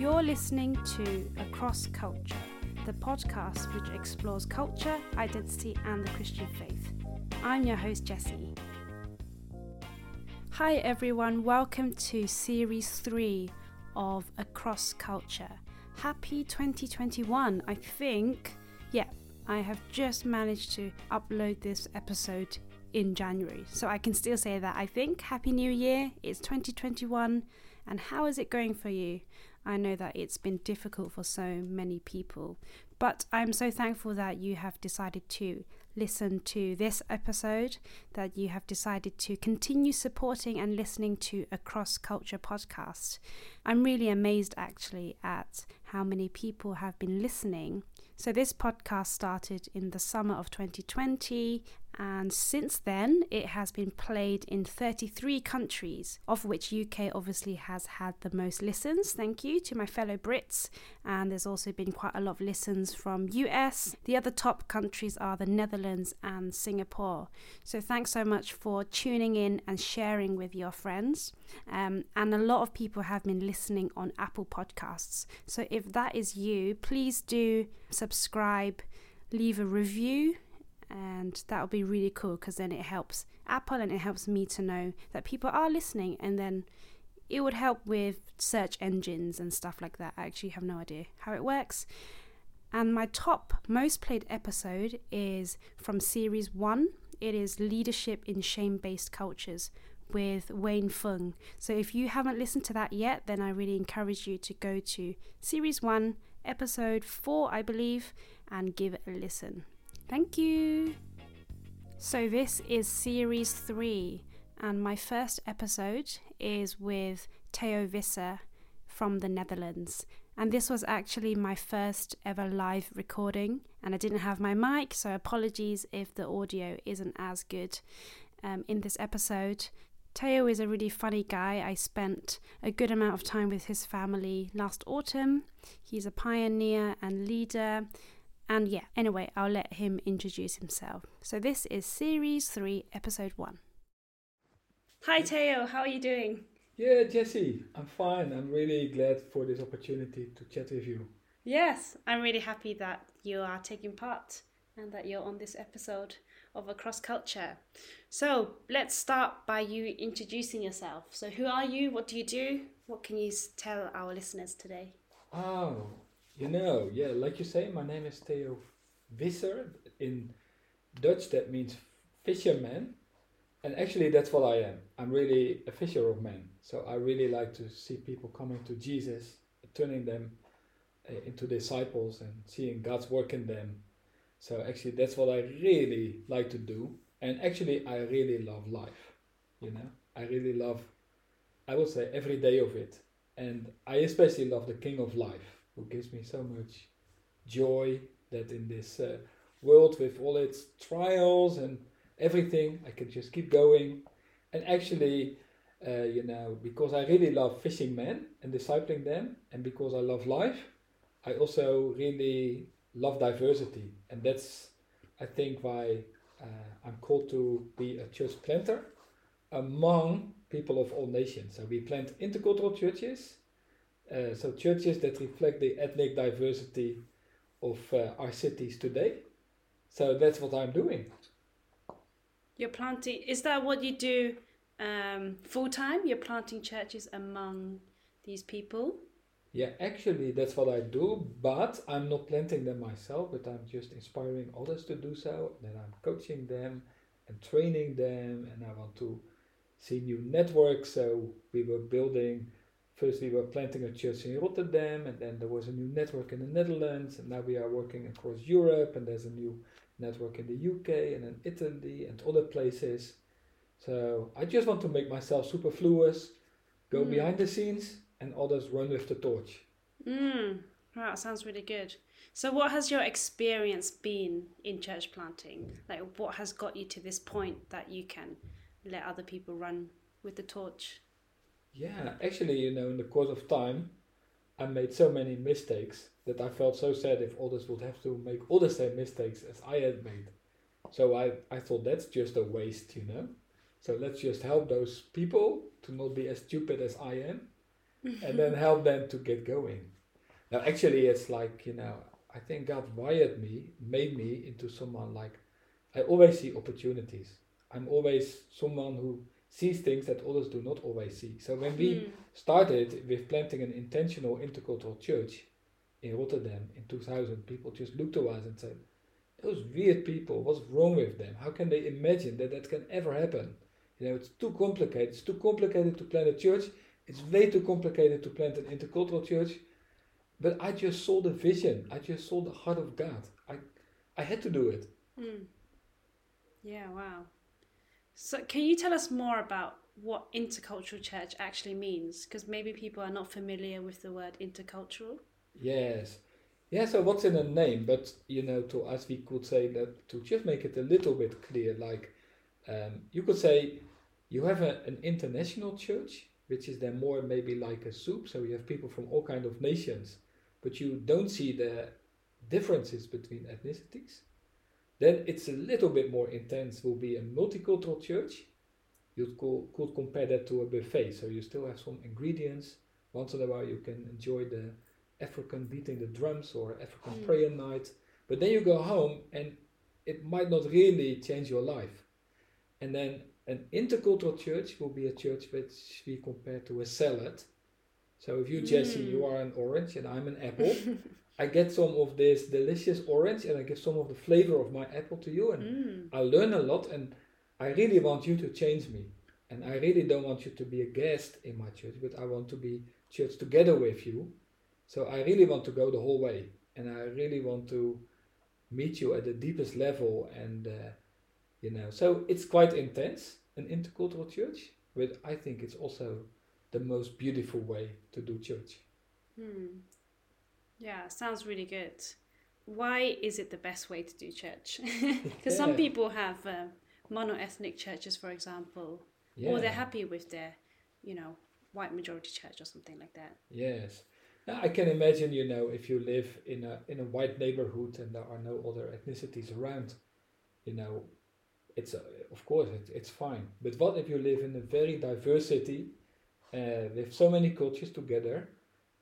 You're listening to Across Culture, the podcast which explores culture, identity, and the Christian faith. I'm your host, Jessie. Hi, everyone. Welcome to series three of Across Culture. Happy 2021. I think, yeah, I have just managed to upload this episode in January. So I can still say that I think Happy New Year. It's 2021. And how is it going for you? I know that it's been difficult for so many people, but I'm so thankful that you have decided to listen to this episode, that you have decided to continue supporting and listening to Across Culture podcast. I'm really amazed actually at how many people have been listening. So, this podcast started in the summer of 2020, and since then it has been played in 33 countries, of which UK obviously has had the most listens. Thank you to my fellow Brits, and there's also been quite a lot of listens from US. The other top countries are the Netherlands and Singapore. So thanks so much for tuning in and sharing with your friends. Um, and a lot of people have been listening on Apple Podcasts. So if that is you, please do subscribe, leave a review and that would be really cool because then it helps Apple and it helps me to know that people are listening, and then it would help with search engines and stuff like that. I actually have no idea how it works. And my top most played episode is from series one. It is Leadership in Shame Based Cultures with Wayne Fung. So if you haven't listened to that yet, then I really encourage you to go to series one, episode four, I believe, and give it a listen. Thank you. So, this is series three, and my first episode is with Theo Visser from the Netherlands. And this was actually my first ever live recording, and I didn't have my mic, so apologies if the audio isn't as good um, in this episode. Theo is a really funny guy. I spent a good amount of time with his family last autumn. He's a pioneer and leader and yeah, anyway, I'll let him introduce himself. So this is series 3, episode 1. Hi Theo, how are you doing? Yeah, Jesse, I'm fine. I'm really glad for this opportunity to chat with you. Yes, I'm really happy that you are taking part and that you're on this episode of Across Culture. So let's start by you introducing yourself. So, who are you? What do you do? What can you tell our listeners today? Oh, you know, yeah, like you say, my name is Theo Visser. In Dutch, that means fisherman. And actually, that's what I am. I'm really a fisher of men. So I really like to see people coming to Jesus, turning them uh, into disciples and seeing God's work in them. So actually, that's what I really like to do. And actually, I really love life. You know, I really love, I would say, every day of it. And I especially love the King of Life who gives me so much joy that in this uh, world with all its trials and everything, I can just keep going. And actually, uh, you know, because I really love fishing men and discipling them, and because I love life, I also really love diversity. And that's, I think, why uh, I'm called to be a church planter among people of all nations. So we plant intercultural churches uh, so churches that reflect the ethnic diversity of uh, our cities today. So that's what I'm doing. You're planting. Is that what you do um, full time? You're planting churches among these people. Yeah, actually, that's what I do. But I'm not planting them myself. But I'm just inspiring others to do so. Then I'm coaching them and training them, and I want to see new networks. So we were building first we were planting a church in Rotterdam, and then there was a new network in the Netherlands, and now we are working across Europe, and there's a new network in the UK and in Italy and other places. So I just want to make myself superfluous, go mm. behind the scenes, and others run with the torch. Mm. Wow, that sounds really good. So, what has your experience been in church planting? Like, what has got you to this point that you can let other people run with the torch? Yeah, actually, you know, in the course of time, I made so many mistakes that I felt so sad if others would have to make all the same mistakes as I had made. So I, I thought that's just a waste, you know. So let's just help those people to not be as stupid as I am. and then help them to get going. Now, actually, it's like, you know, I think God wired me, made me into someone like I always see opportunities. I'm always someone who sees things that others do not always see. So when we Mm. started with planting an intentional intercultural church in Rotterdam in 2000, people just looked to us and said, Those weird people, what's wrong with them? How can they imagine that that can ever happen? You know, it's too complicated. It's too complicated to plant a church. It's way too complicated to plant an intercultural church. But I just saw the vision. I just saw the heart of God. I, I had to do it. Mm. Yeah, wow. So, can you tell us more about what intercultural church actually means? Because maybe people are not familiar with the word intercultural. Yes. Yeah, so what's in a name? But, you know, to us, we could say that to just make it a little bit clear, like, um, you could say you have a, an international church, which is then more maybe like a soup. So you have people from all kind of nations, but you don't see the differences between ethnicities. Then it's a little bit more intense, will be a multicultural church. You could, could compare that to a buffet. So you still have some ingredients. Once in a while, you can enjoy the African beating the drums or African Mm. prayer night. But then you go home and it might not really change your life. And then an intercultural church will be a church which we compare to a salad. So if you, Jesse, Mm. you are an orange and I'm an apple, I get some of this delicious orange and I give some of the flavor of my apple to you and Mm. I learn a lot and I really want you to change me. And I really don't want you to be a guest in my church, but I want to be church together with you. So I really want to go the whole way. And I really want to meet you at the deepest level. And, uh, you know, so it's quite intense, an intercultural church, but I think it's also the most beautiful way to do church. Hmm. Yeah, sounds really good. Why is it the best way to do church? Because some people have uh, mono-ethnic churches, for example, or they're happy with their, you know, white majority church or something like that. Yes. I can imagine, you know, if you live in a in a white neighborhood and there are no other ethnicities around, you know, it's uh, of course it, it's fine. But what if you live in a very diverse city uh, with so many cultures together?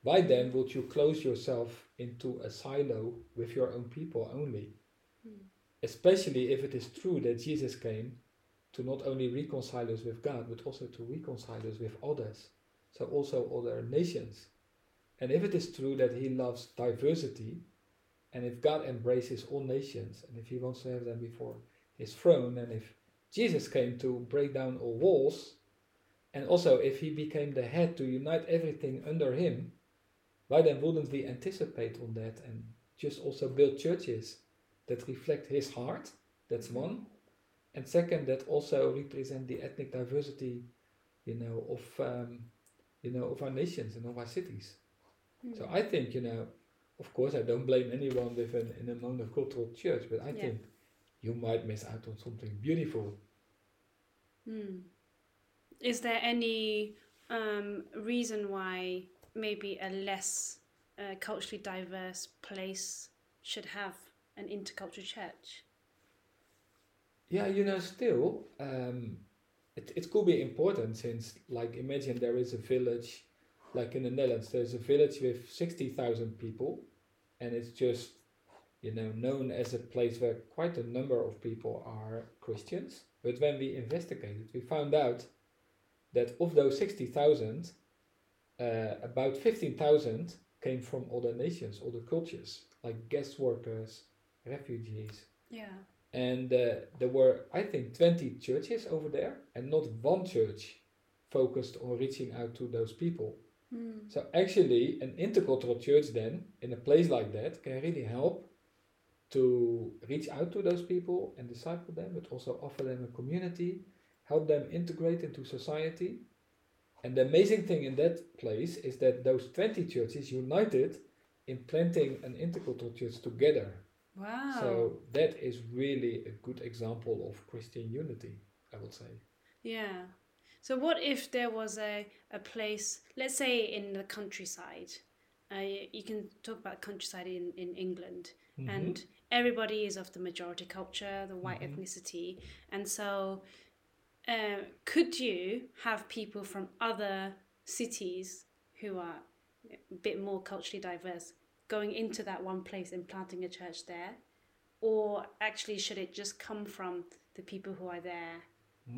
Why then would you close yourself into a silo with your own people only? Hmm. Especially if it is true that Jesus came to not only reconcile us with God, but also to reconcile us with others. So also other nations. And if it is true that he loves diversity, and if God embraces all nations, and if he wants to have them before his throne, and if Jesus came to break down all walls, and also if he became the head to unite everything under him, why then wouldn't we anticipate on that and just also build churches that reflect his heart? That's one. And second, that also represent the ethnic diversity, you know, of um, you know, of our nations and of our cities. So Hmm. I think, you know, of course, I don't blame anyone with an, in a monocultural church, but I Yeah. think you might miss out on something beautiful. Hmm. Is there any um, reason why maybe a less uh, culturally diverse place should have an intercultural church? Yeah, you know, still, um, it, it could be important since, like, imagine there is a village, like in the Netherlands, there's a village with 60,000 people, and it's just, you know, known as a place where quite a number of people are Christians. But when we investigated, we found out that of those 60,000, uh, about 15,000 came from other nations, other cultures, like guest workers, refugees. Yeah. And uh, there were, I think, 20 churches over there, and not one church focused on reaching out to those people. Hmm. So, actually, an intercultural church, then, in a place like that, can really help to reach out to those people and disciple them, but also offer them a community, help them integrate into society. And the amazing thing in that place is that those 20 churches united in planting an intercultural church together. Wow. So that is really a good example of Christian unity, I would say. Yeah. So what if there was a, a place, let's say in the countryside, uh, you can talk about countryside in, in England, Mm-hmm. and everybody is of the majority culture, the white Mhm. ethnicity, and so uh, could you have people from other cities who are a bit more culturally diverse going into that one place and planting a church there? Or actually, should it just come from the people who are there?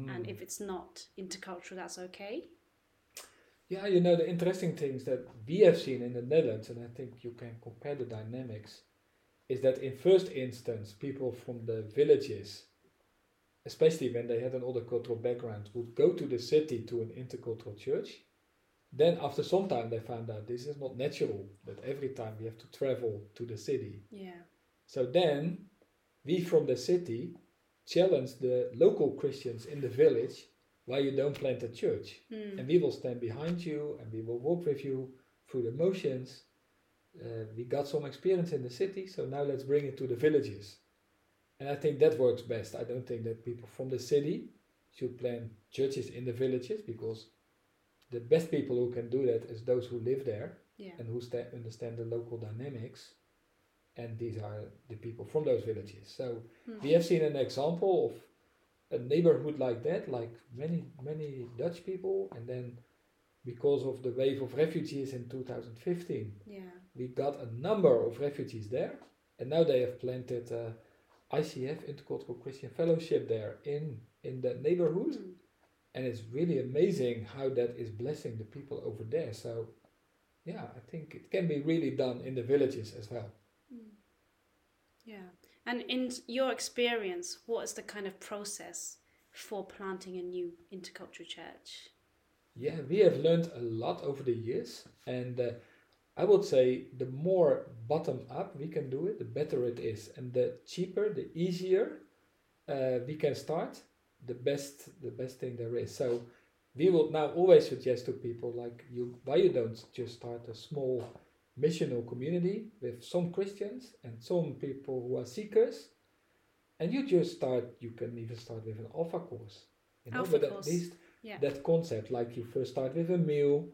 And Mm. if it's not intercultural, that's okay? Yeah, you know, the interesting things that we have seen in the Netherlands, and I think you can compare the dynamics, is that in first instance, people from the villages, especially when they had an other cultural background, would go to the city to an intercultural church. Then, after some time, they found out this is not natural, that every time we have to travel to the city. Yeah. So then, we from the city challenge the local Christians in the village why you don't plant a church Mm. and we will stand behind you and we will walk with you through the motions. Uh, we got some experience in the city, so now let's bring it to the villages. And I think that works best. I don't think that people from the city should plant churches in the villages because the best people who can do that is those who live there yeah. and who sta- understand the local dynamics. And these are the people from those villages. So Mm. we have seen an example of a neighborhood like that, like many, many Dutch people, and then because of the wave of refugees in 2015, Yeah. we got a number of refugees there, and now they have planted uh, ICF, Intercultural Christian Fellowship, there in in that neighborhood, Mm. and it's really amazing how that is blessing the people over there. So, yeah, I think it can be really done in the villages as well. Mm. Yeah. And in your experience, what is the kind of process for planting a new intercultural church? Yeah, we have learned a lot over the years, and uh, I would say the more bottom up we can do it, the better it is, and the cheaper, the easier uh, we can start, the best, the best thing there is. So we will now always suggest to people like you, why you don't just start a small missional community with some Christians and some people who are seekers, and you just start. You can even start with an alpha course, you know, Alpha but course. at least Yeah. that concept like you first start with a meal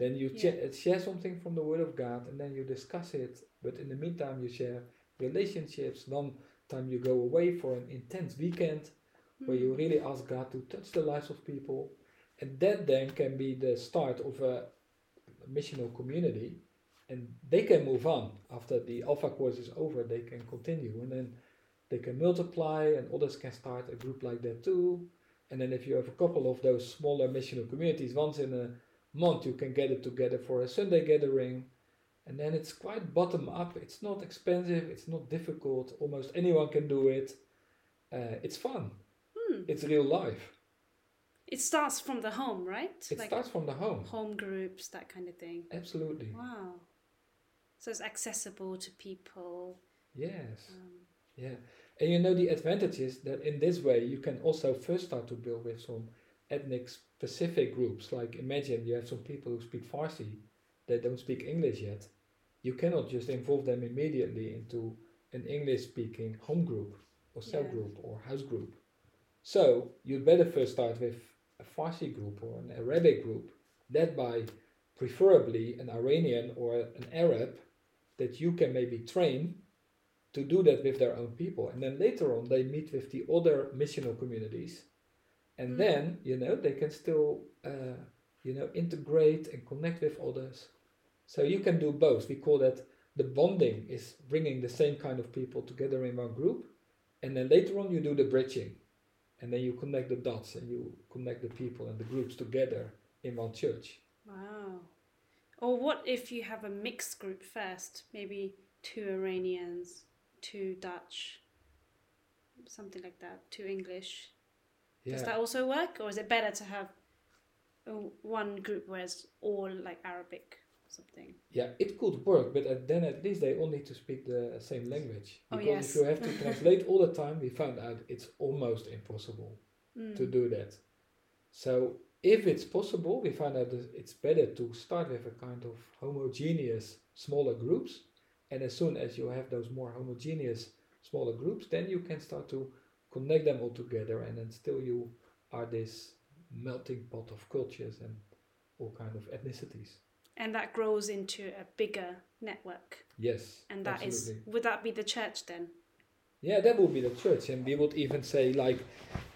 then you Yeah. share something from the word of god and then you discuss it but in the meantime you share relationships one time you go away for an intense weekend where you Mm. really ask god to touch the lives of people and that then can be the start of a missional community and they can move on after the alpha course is over they can continue and then they can multiply and others can start a group like that too and then if you have a couple of those smaller missional communities, once in a month you can get it together for a Sunday gathering. And then it's quite bottom up. It's not expensive. It's not difficult. Almost anyone can do it. Uh, it's fun. Hmm. It's real life. It starts from the home, right? It starts from the home. home groups, that kind of thing. Absolutely. Wow. So it's accessible to people. Yes. Um, Yeah. And you know the advantage is that in this way you can also first start to build with some ethnic specific groups. Like imagine you have some people who speak Farsi, they don't speak English yet. You cannot just involve them immediately into an English speaking home group or cell Yeah. group or house group. So you'd better first start with a Farsi group or an Arabic group, led by preferably an Iranian or an Arab that you can maybe train to do that with their own people. And then later on, they meet with the other missional communities. And Mm. then, you know, they can still, uh, you know, integrate and connect with others. So you can do both. We call that the bonding is bringing the same kind of people together in one group. And then later on, you do the bridging. And then you connect the dots and you connect the people and the groups together in one church. wow. Or what if you have a mixed group first? Maybe two Iranians, two Dutch, something like that, two English. Does that also work? Or is it better to have uh, one group where it's all like Arabic or something? Yeah, it could work, but at, then at least they all need to speak the same language. Oh, Because yes. if you have to translate all the time, we found out it's almost impossible Mm. to do that. So if it's possible, we find out that it's better to start with a kind of homogeneous smaller groups, and as soon as you have those more homogeneous smaller groups, then you can start to connect them all together, and then still you are this melting pot of cultures and all kind of ethnicities. And that grows into a bigger network. Yes, And that is absolutely. would that be the church then? Yeah, that would be the church, and we would even say like,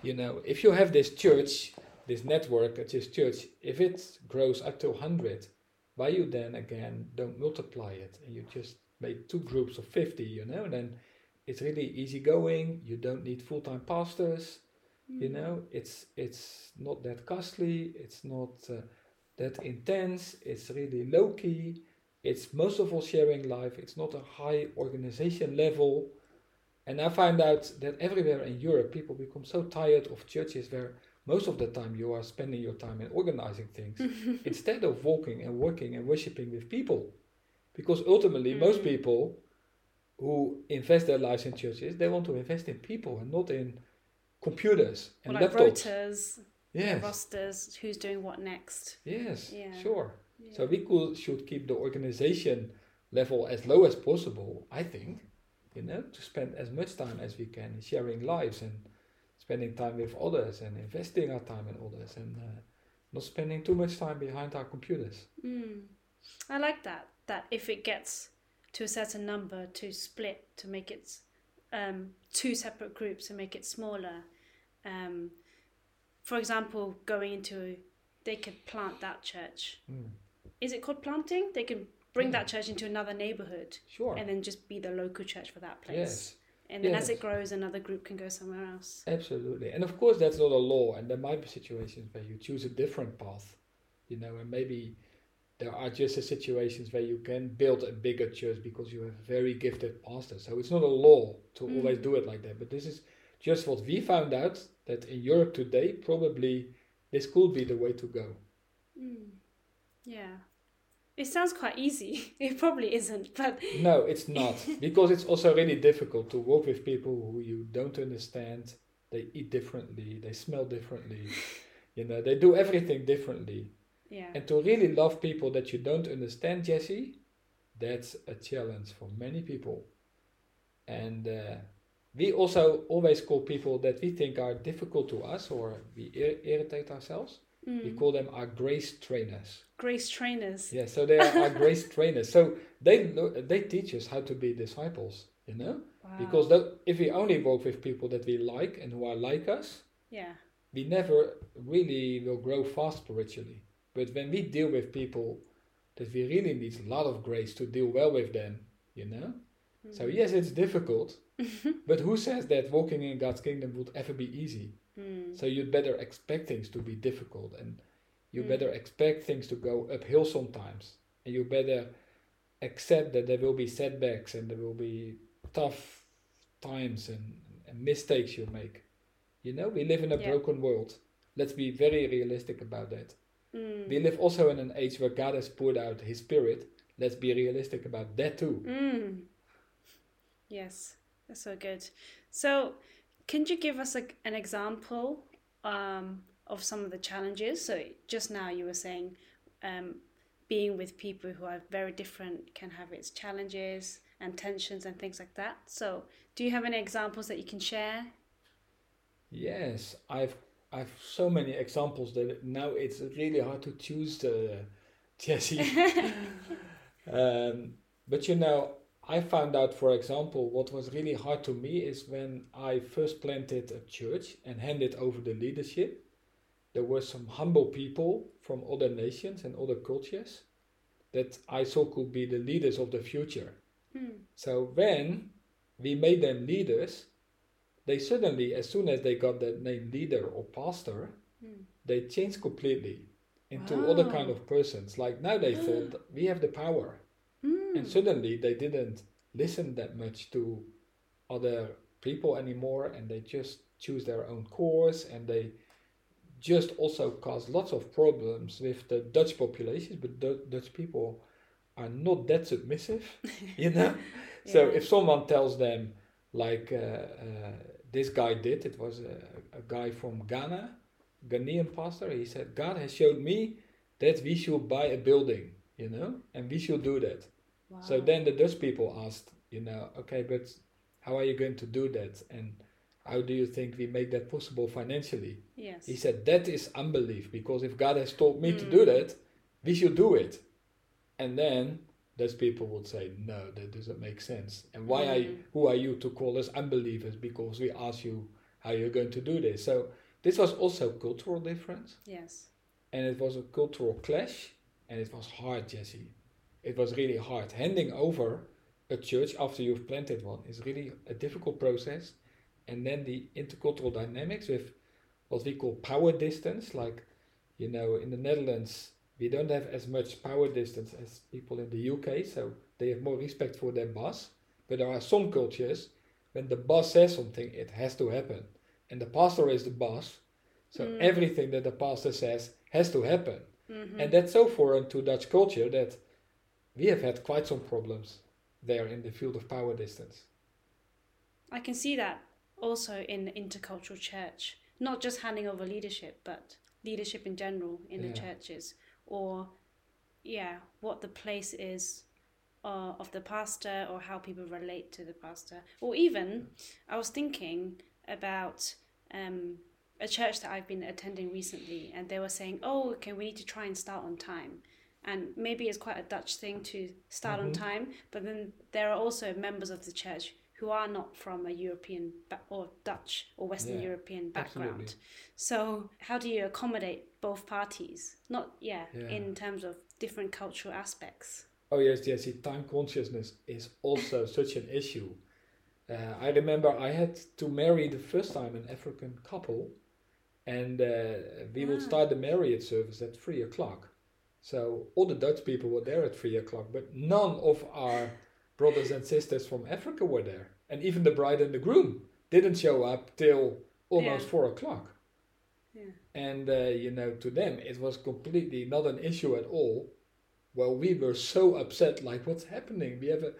you know, if you have this church, this network, uh, this church, if it grows up to hundred, why you then again don't multiply it and you just make two groups of 50, you know, and then it's really easygoing. You don't need full time pastors, mm. you know, it's, it's not that costly, it's not uh, that intense, it's really low key. It's most of all sharing life, it's not a high organization level. And I find out that everywhere in Europe, people become so tired of churches where most of the time you are spending your time in organizing things instead of walking and working and worshiping with people. Because ultimately, mm. most people who invest their lives in churches, they want to invest in people and not in computers and like laptops. Rotors, yes. rosters, who's doing what next. Yes, yeah. sure. Yeah. So we could, should keep the organization level as low as possible, I think, you know, to spend as much time as we can sharing lives and spending time with others and investing our time in others and uh, not spending too much time behind our computers. Mm. I like that. That if it gets to a certain number, to split, to make it um, two separate groups and make it smaller. Um, for example, going into, they could plant that church. Mm. Is it called planting? They can bring that church into another neighborhood. Sure. And then just be the local church for that place. Yes and then yes. as it grows another group can go somewhere else absolutely and of course that's not a law and there might be situations where you choose a different path you know and maybe there are just situations where you can build a bigger church because you have very gifted pastors so it's not a law to mm. always do it like that but this is just what we found out that in europe today probably this could be the way to go mm. yeah it sounds quite easy. It probably isn't, but no, it's not because it's also really difficult to work with people who you don't understand. They eat differently, they smell differently, you know, they do everything differently. Yeah. And to really love people that you don't understand, Jesse, that's a challenge for many people. And uh, we also always call people that we think are difficult to us or we ir- irritate ourselves. Mm. We call them our grace trainers. Grace trainers. Yeah, so they are our grace trainers. So they they teach us how to be disciples. You know, wow. because that, if we only work with people that we like and who are like us, yeah, we never really will grow fast spiritually. But when we deal with people that we really need a lot of grace to deal well with them, you know. Mm. So yes, it's difficult, but who says that walking in God's kingdom would ever be easy? Mm. So you'd better expect things to be difficult and you mm. better expect things to go uphill sometimes. And you better accept that there will be setbacks and there will be tough times and, and mistakes you make. You know, we live in a yeah. broken world. Let's be very realistic about that. Mm. We live also in an age where God has poured out His Spirit. Let's be realistic about that too. Mm. Yes, that's so good. So, can you give us a, an example um, of some of the challenges? So just now you were saying um, being with people who are very different can have its challenges and tensions and things like that. So do you have any examples that you can share? Yes, I've I've so many examples that now it's really hard to choose the Jesse. um, but you know, I found out, for example, what was really hard to me is when I first planted a church and handed over the leadership, there were some humble people from other nations and other cultures that I saw could be the leaders of the future. Hmm. So when we made them leaders, they suddenly, as soon as they got that name leader or pastor, hmm. they changed completely into wow. other kind of persons. Like now they thought we have the power Mm. And suddenly they didn't listen that much to other people anymore and they just choose their own course and they just also cause lots of problems with the Dutch populations. but D- Dutch people are not that submissive, you know? yeah. So if someone tells them, like uh, uh, this guy did, it was a, a guy from Ghana, Ghanaian pastor, he said, God has showed me that we should buy a building, you know, and we should do that. So then the Dutch people asked, you know, okay, but how are you going to do that? And how do you think we make that possible financially? Yes. He said, that is unbelief, because if God has told me mm. to do mm. that, we should do it. And then those people would say, no, that doesn't make sense. And why mm. are you, who are you to call us unbelievers because we ask you how you're going to do this? So this was also cultural difference. Yes. And it was a cultural clash and it was hard, Jesse. It was really hard. Handing over a church after you've planted one is really a difficult process. And then the intercultural dynamics with what we call power distance, like, you know, in the Netherlands, we don't have as much power distance as people in the UK, so they have more respect for their boss. But there are some cultures when the boss says something, it has to happen. And the pastor is the boss, so Mm. everything that the pastor says has to happen. Mhm. And that's so foreign to Dutch culture that we have had quite some problems there in the field of power distance. I can see that also in the intercultural church, not just handing over leadership, but leadership in general in the churches, or yeah, what the place is uh, of the pastor, or how people relate to the pastor, or even I was thinking about um, a church that I've been attending recently, and they were saying, "Oh, okay, we need to try and start on time." And maybe it's quite a Dutch thing to start on Mhm. time, but then there are also members of the church who are not from a European or Dutch or Western Yeah, European background. absolutely. So how do you accommodate both parties? Not yeah, Yeah. in terms of different cultural aspects. Oh yes, Jesse, time consciousness is also such an issue. Uh, I remember I had to marry the first time an African couple, and uh, we would Ah. start the marriage service at three o'clock. So all the Dutch people were there at three o'clock, but none of our brothers and sisters from Africa were there, and even the bride and the groom didn't show up till almost Yeah. four o'clock. Yeah. And uh, you know, to them it was completely not an issue at all. Well, we were so upset. Like, what's happening? We have a,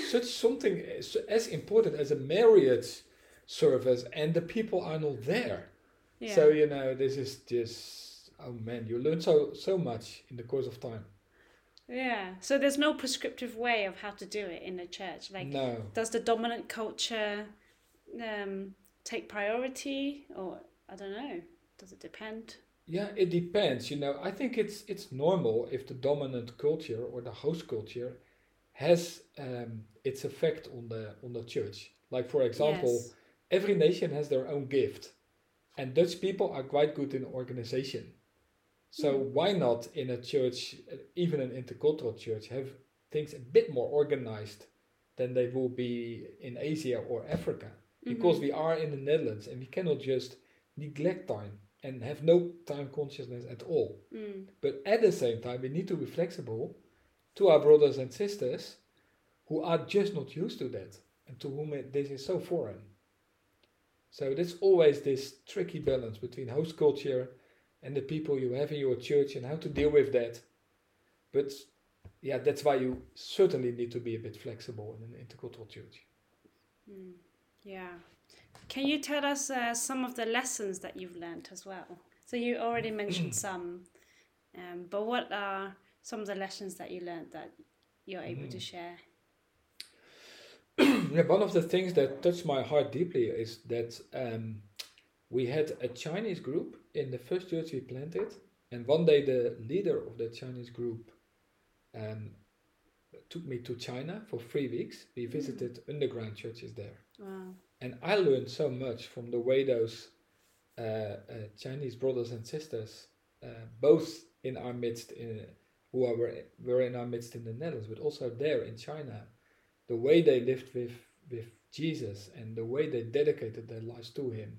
such something as, as important as a marriage service, and the people are not there. Yeah. So you know, this is just oh man, you learn so so much in the course of time. Yeah. So there's no prescriptive way of how to do it in a church. Like no, does the dominant culture um, take priority or I don't know. Does it depend? Yeah, it depends. You know, I think it's it's normal if the dominant culture or the host culture has um, its effect on the on the church. Like for example, Yes. every nation has their own gift, and Dutch people are quite good in organization. So Hmm. why not in a church, even an intercultural church, have things a bit more organized than they will be in Asia or Africa? Because Mhm. we are in the Netherlands and we cannot just neglect time and have no time consciousness at all. Mm. But at the same time, we need to be flexible to our brothers and sisters who are just not used to that and to whom it, this is so foreign. So there's always this tricky balance between host culture and the people you have in your church and how to deal with that. But yeah, that's why you certainly need to be a bit flexible in an intercultural church. Mm. Yeah. Can you tell us uh, some of the lessons that you've learned as well? So you already mentioned some, um, but what are some of the lessons that you learned that you're able to Mm. share? yeah, one of the things that touched my heart deeply is that um, we had a Chinese group in the first church we planted, and one day the leader of that Chinese group um, took me to China for three weeks. We visited underground churches there, Wow. and I learned so much from the way those uh, uh, Chinese brothers and sisters, uh, both in our midst, in, who are, were, were in our midst in the Netherlands, but also there in China, the way they lived with, with Jesus and the way they dedicated their lives to Him,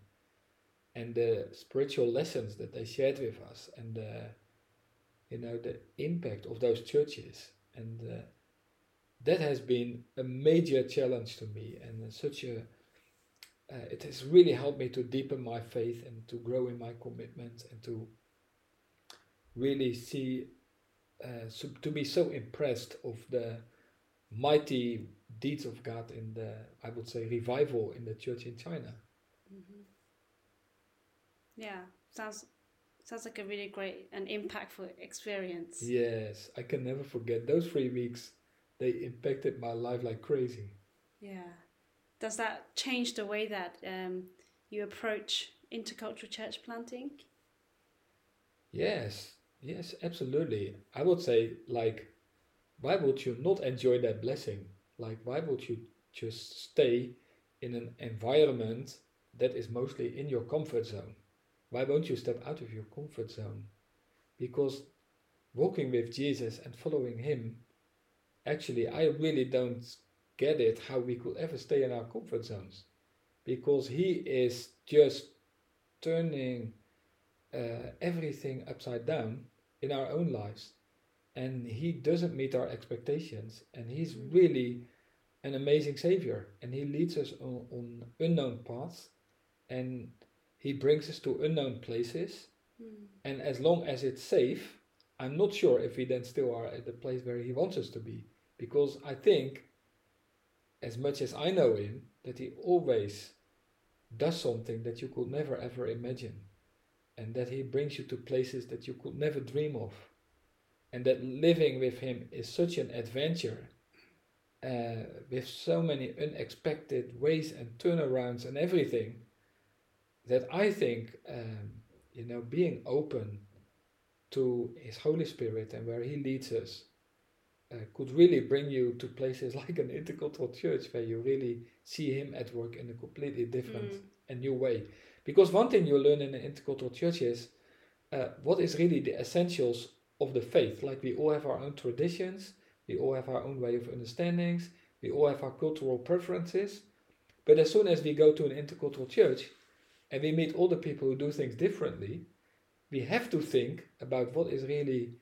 and the spiritual lessons that they shared with us, and the, you know the impact of those churches, and uh, that has been a major challenge to me, and such a uh, it has really helped me to deepen my faith and to grow in my commitment and to really see uh, so, to be so impressed of the mighty deeds of God in the I would say revival in the church in China. hmm Yeah, sounds sounds like a really great and impactful experience. Yes, I can never forget those three weeks. They impacted my life like crazy. Yeah. Does that change the way that um, you approach intercultural church planting? Yes, yes, absolutely. I would say, like, why would you not enjoy that blessing? Like, why would you just stay in an environment that is mostly in your comfort zone? Why won't you step out of your comfort zone? Because walking with Jesus and following Him, actually, I really don't get it how we could ever stay in our comfort zones. Because He is just turning uh, everything upside down in our own lives. And He doesn't meet our expectations. And He's really an amazing Savior. And He leads us on, on unknown paths. And He brings us to unknown places. Mm. And as long as it's safe, I'm not sure if we then still are at the place where He wants us to be. Because I think, as much as I know Him, that He always does something that you could never ever imagine. And that He brings you to places that you could never dream of. And that living with Him is such an adventure uh, with so many unexpected ways and turnarounds and everything that I think, um, you know, being open to His Holy Spirit and where He leads us uh, could really bring you to places like an intercultural church where you really see Him at work in a completely different mm. and new way. Because one thing you learn in an intercultural church is uh, what is really the essentials of the faith. Like we all have our own traditions, we all have our own way of understandings. We all have our cultural preferences. But as soon as we go to an intercultural church and we meet all the people who do things differently, we have to think about what is really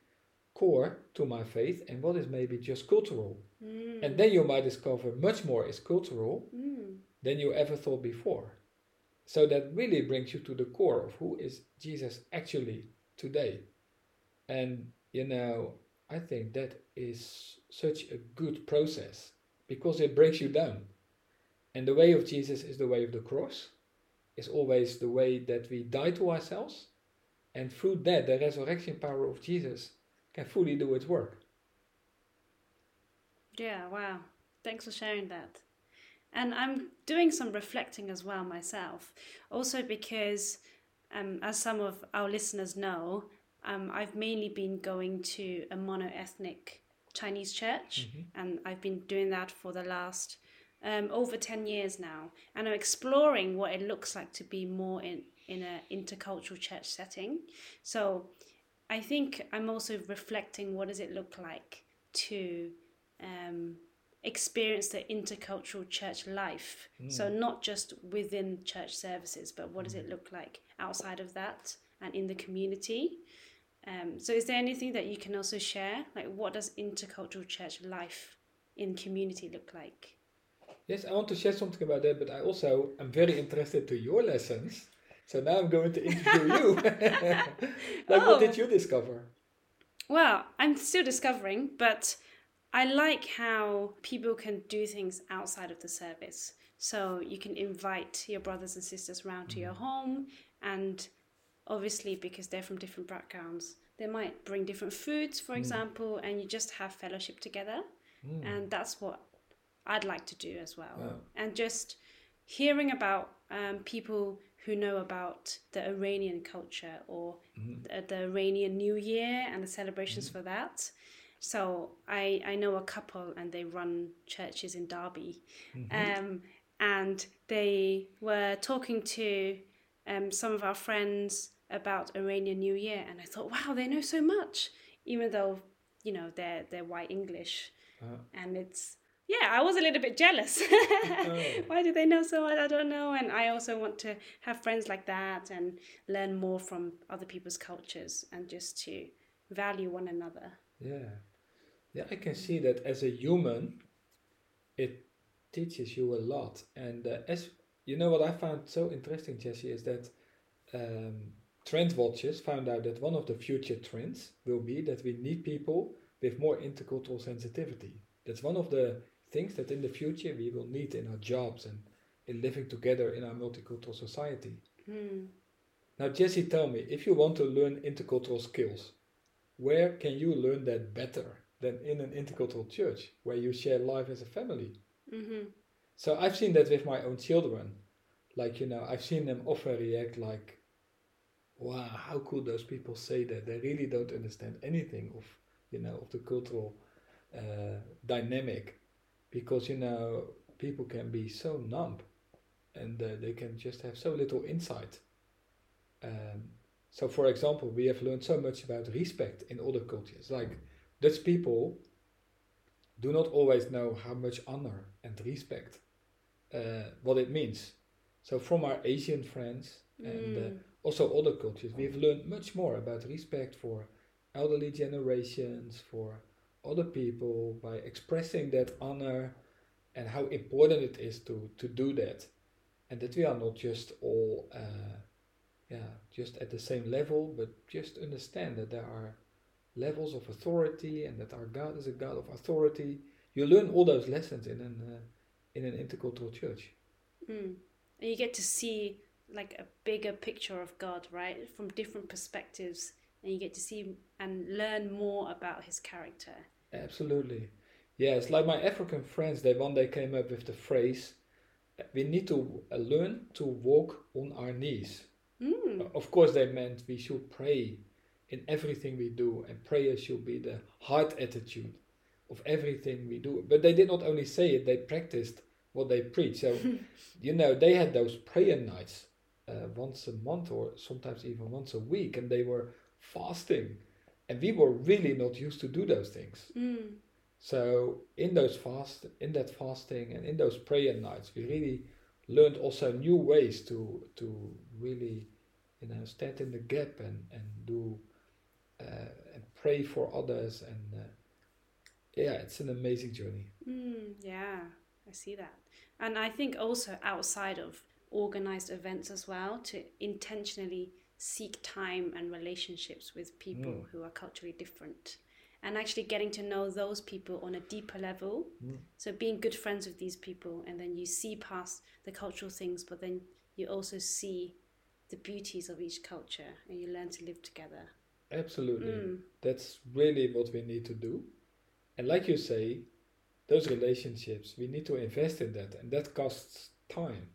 core to my faith and what is maybe just cultural. Mm. And then you might discover much more is cultural mm. than you ever thought before. So that really brings you to the core of who is Jesus actually today. And you know, I think that is such a good process because it breaks you down. And the way of Jesus is the way of the cross, is always the way that we die to ourselves. And through that, the resurrection power of Jesus can fully do its work. Yeah, wow. Thanks for sharing that. And I'm doing some reflecting as well myself. Also, because, um, as some of our listeners know, um, I've mainly been going to a mono ethnic Chinese church, mm-hmm. and I've been doing that for the last um, over 10 years now. And I'm exploring what it looks like to be more in, in an intercultural church setting. So I think I'm also reflecting what does it look like to um, experience the intercultural church life. Mm. So not just within church services, but what does it mm. look like outside of that and in the community. Um, so, is there anything that you can also share? Like, what does intercultural church life in community look like? Yes, I want to share something about that, but I also am very interested to your lessons. So now I'm going to interview you. like, oh. what did you discover? Well, I'm still discovering, but I like how people can do things outside of the service. So you can invite your brothers and sisters around to your mm. home and obviously because they're from different backgrounds they might bring different foods for mm. example and you just have fellowship together mm. and that's what i'd like to do as well and just hearing about um, people who know about the iranian culture or mm. the, the, iranian new year and the celebrations mm. for that so I, I know a couple and they run churches in derby mm-hmm. um, and they were talking to um, some of our friends about Iranian New Year, and I thought, wow, they know so much, even though you know they're they're white English, uh. and it's yeah, I was a little bit jealous. oh. Why do they know so much? I don't know. And I also want to have friends like that and learn more from other people's cultures and just to value one another. Yeah. Yeah, I can see that as a human, it teaches you a lot. And uh, as you know, what I found so interesting, Jesse, is that um, Trend Watchers found out that one of the future trends will be that we need people with more intercultural sensitivity. That's one of the things that in the future we will need in our jobs and in living together in our multicultural society. Mm. Now, Jesse, tell me, if you want to learn intercultural skills, where can you learn that better than in an intercultural church where you share life as a family? Mm-hmm. So I've seen that with my own children. Like, you know, I've seen them often react like, wow, how could those people say that? They really don't understand anything of, you know, of the cultural uh, dynamic because, you know, people can be so numb and uh, they can just have so little insight. Um, So, for example, we have learned so much about respect in other cultures. Like Dutch people do not always know how much honor and respect uh, what it means. So, from our Asian friends and uh, Mm. also other cultures, we've learned much more about respect for elderly generations, for other people by expressing that honor and how important it is to, to do that. And that we are not just all, uh, yeah, just at the same level, but just understand that there are levels of authority and that our God is a God of authority. You learn all those lessons in an, uh, in an intercultural church. Mm. And you get to see like a bigger picture of God, right, from different perspectives, and you get to see and learn more about His character. Absolutely. Yeah, it's like my African friends, they one day came up with the phrase, we need to uh, learn to walk on our knees. Mm. Of course, they meant we should pray in everything we do, and prayer should be the heart attitude of everything we do. But they did not only say it, they practiced what they preached. So, you know, they had those prayer nights uh, once a month or sometimes even once a week, and they were fasting. And we were really not used to do those things. Mm. So in those fast, in that fasting and in those prayer nights, we really learned also new ways to to really, you know, stand in the gap and and do uh, and pray for others and uh, yeah, it's an amazing journey. Mm, yeah, I see that. And I think also outside of organized events as well, to intentionally seek time and relationships with people Mm. who are culturally different and actually getting to know those people on a deeper level. Mm. So being good friends with these people, and then you see past the cultural things, but then you also see the beauties of each culture and you learn to live together. Absolutely, Mm. that's really what we need to do. And like you say, those relationships we need to invest in that, and that costs time.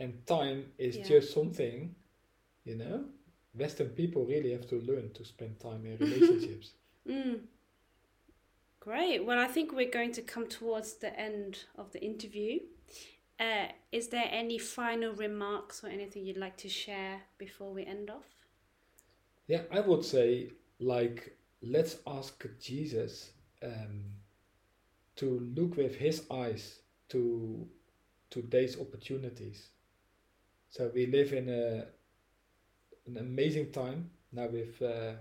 And time is Yeah. just something, you know. Western people really have to learn to spend time in relationships. Mm. Great. Well, I think we're going to come towards the end of the interview. Uh, is there any final remarks or anything you'd like to share before we end off? yeah, I would say like let's ask Jesus um, to look with His eyes to today's opportunities. So we live in a an amazing time now with uh,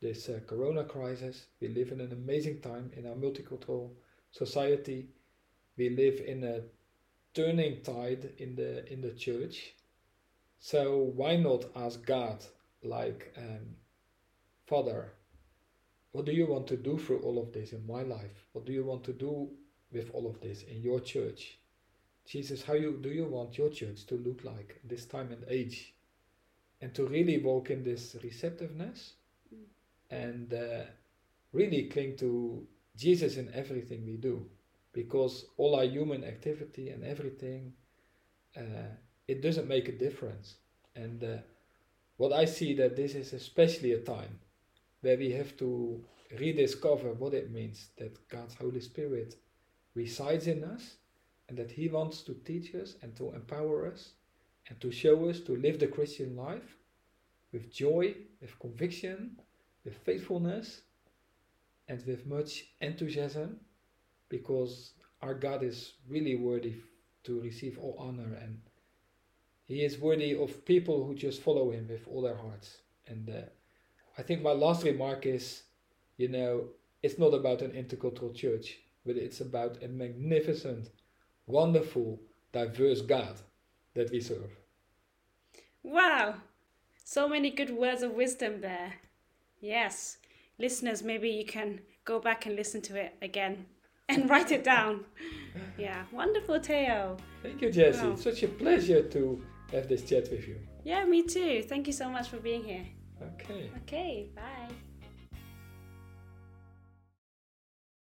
this uh, Corona crisis. We live in an amazing time in our multicultural society. We live in a turning tide in the in the church. So why not ask God, like, um, Father, what do you want to do through all of this in my life? What do you want to do with all of this in your church? Jesus, how you do you want your church to look like this time and age? And to really walk in this receptiveness and uh, really cling to Jesus in everything we do. Because all our human activity and everything, uh, it doesn't make a difference. And uh, what I see that this is especially a time where we have to rediscover what it means that God's Holy Spirit resides in us and that He wants to teach us and to empower us and to show us to live the Christian life with joy, with conviction, with faithfulness, and with much enthusiasm because our God is really worthy to receive all honor and He is worthy of people who just follow Him with all their hearts. And uh, I think my last remark is you know, it's not about an intercultural church, but it's about a magnificent, wonderful, diverse God that we serve. Wow! So many good words of wisdom there. Yes. Listeners, maybe you can go back and listen to it again and write it down. Yeah, wonderful, Theo. Thank you, Jesse. Wow. It's such a pleasure to have this chat with you. Yeah, me too. Thank you so much for being here. Okay. Okay, bye.